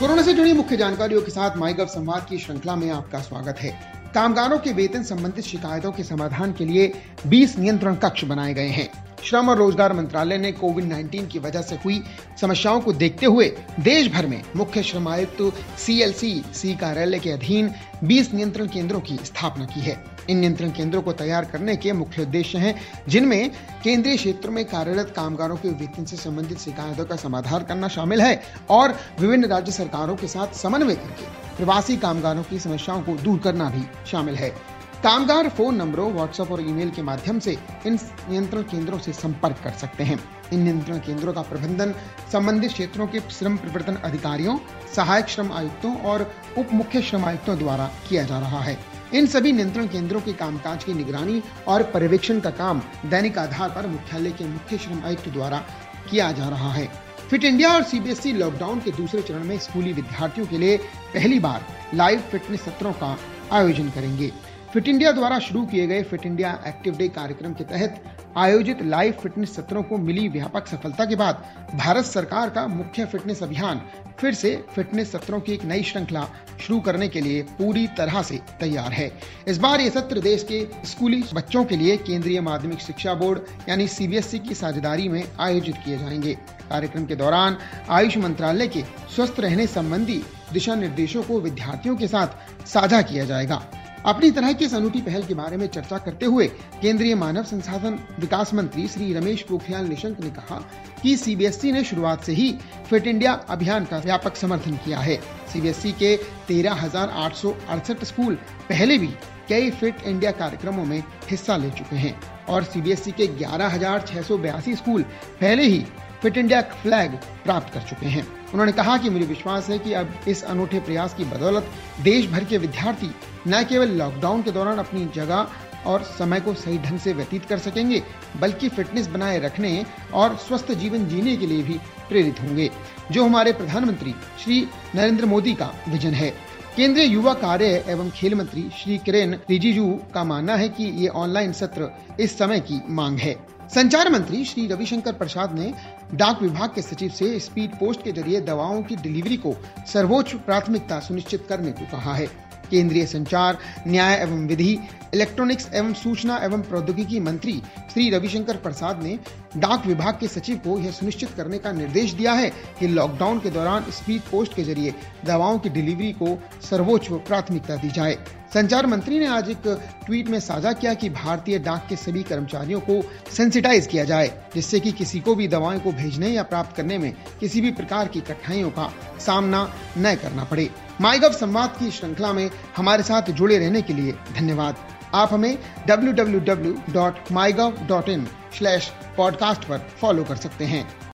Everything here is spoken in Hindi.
कोरोना से जुड़ी मुख्य जानकारियों के साथ माईगव संवाद की श्रृंखला में आपका स्वागत है। कामगारों के वेतन संबंधित शिकायतों के समाधान के लिए 20 नियंत्रण कक्ष बनाए गए हैं। श्रम और रोज़गार मंत्रालय ने कोविड 19 की वजह से हुई समस्याओं को देखते हुए देश भर में मुख्य श्रम आयुक्त सीएलसी सी सी कार्यालय के अधीन 20 नियंत्रण केंद्रों की स्थापना की है। इन नियंत्रण केंद्रों को तैयार करने के मुख्य उद्देश्य हैं, जिनमें केंद्रीय क्षेत्रों में कार्यरत कामगारों के वेतन से संबंधित शिकायतों का समाधान करना शामिल है और विभिन्न राज्य सरकारों के साथ समन्वय करके प्रवासी कामगारों की समस्याओं को दूर करना भी शामिल है। कामगार फ़ोन नंबरों व्हाट्सएप और ईमेल के माध्यम से इन नियंत्रण केंद्रों से संपर्क कर सकते हैं। इन नियंत्रण केंद्रों का प्रबंधन संबंधित क्षेत्रों के श्रम प्रवर्तन अधिकारियों, सहायक श्रम आयुक्तों और उप मुख्य श्रम आयुक्तों द्वारा किया जा रहा है। इन सभी नियंत्रण केंद्रों के कामकाज की निगरानी और पर्यवेक्षण का काम दैनिक आधार पर मुख्यालय के मुख्य श्रम आयुक्त द्वारा किया जा रहा है। फिट इंडिया और सीबीएसई लॉकडाउन के दूसरे चरण में स्कूली विद्यार्थियों के लिए पहली बार लाइव फिटनेस सत्रों का आयोजन करेंगे। फिट इंडिया द्वारा शुरू किए गए फिट इंडिया एक्टिव डे कार्यक्रम के तहत आयोजित लाइव फिटनेस सत्रों को मिली व्यापक सफलता के बाद भारत सरकार का मुख्य फिटनेस अभियान फिर से फिटनेस सत्रों की एक नई श्रृंखला शुरू करने के लिए पूरी तरह से तैयार है। इस बार ये सत्र देश के स्कूली बच्चों के लिए केंद्रीय माध्यमिक शिक्षा बोर्ड यानी सीबीएसई की साझेदारी में आयोजित किए जाएँगे। कार्यक्रम के दौरान आयुष मंत्रालय के स्वस्थ रहने संबंधी दिशा निर्देशों को विद्यार्थियों के साथ साझा किया जाएगा। अपनी तरह की इस अनूठी पहल के बारे में चर्चा करते हुए केंद्रीय मानव संसाधन विकास मंत्री श्री रमेश पोखरियाल निशंक ने कहा कि सीबीएसई ने शुरुआत से ही फिट इंडिया अभियान का व्यापक समर्थन किया है। सीबीएसई के तेरह स्कूल पहले भी कई फिट इंडिया कार्यक्रमों में हिस्सा ले चुके हैं और सीबीएसई के ग्यारह स्कूल पहले ही फिट इंडिया फ्लैग प्राप्त कर चुके हैं। उन्होंने कहा कि मुझे विश्वास है कि अब इस अनूठे प्रयास की बदौलत देश भर के विद्यार्थी न केवल लॉकडाउन के दौरान अपनी जगह और समय को सही ढंग से व्यतीत कर सकेंगे, बल्कि फिटनेस बनाए रखने और स्वस्थ जीवन जीने के लिए भी प्रेरित होंगे, जो हमारे प्रधानमंत्री श्री नरेंद्र मोदी का विजन है। केंद्रीय युवा कार्य एवं खेल मंत्री श्री किरेन रिजिजू का मानना है कि ये ऑनलाइन सत्र इस समय की मांग है। संचार मंत्री श्री रविशंकर प्रसाद ने डाक विभाग के सचिव से स्पीड पोस्ट के ज़रिए दवाओं की डिलीवरी को सर्वोच्च प्राथमिकता सुनिश्चित करने को कहा है। केंद्रीय संचार, न्याय एवं विधि, इलेक्ट्रॉनिक्स एवं सूचना एवं प्रौद्योगिकी मंत्री श्री रविशंकर प्रसाद ने डाक विभाग के सचिव को यह सुनिश्चित करने का निर्देश दिया है कि लॉकडाउन के दौरान स्पीड पोस्ट के ज़रिए दवाओं की डिलीवरी को सर्वोच्च प्राथमिकता दी जाए। संचार मंत्री ने आज एक ट्वीट में साझा किया कि भारतीय डाक के सभी कर्मचारियों को सेंसिटाइज किया जाए, जिससे कि किसी को भी दवाओं को भेजने या प्राप्त करने में किसी भी प्रकार की कठिनाइयों का सामना न करना पड़े। माईगव संवाद की श्रृंखला में हमारे साथ जुड़े रहने के लिए धन्यवाद। आप हमें www.mygov.in/podcast पर फॉलो कर सकते हैं।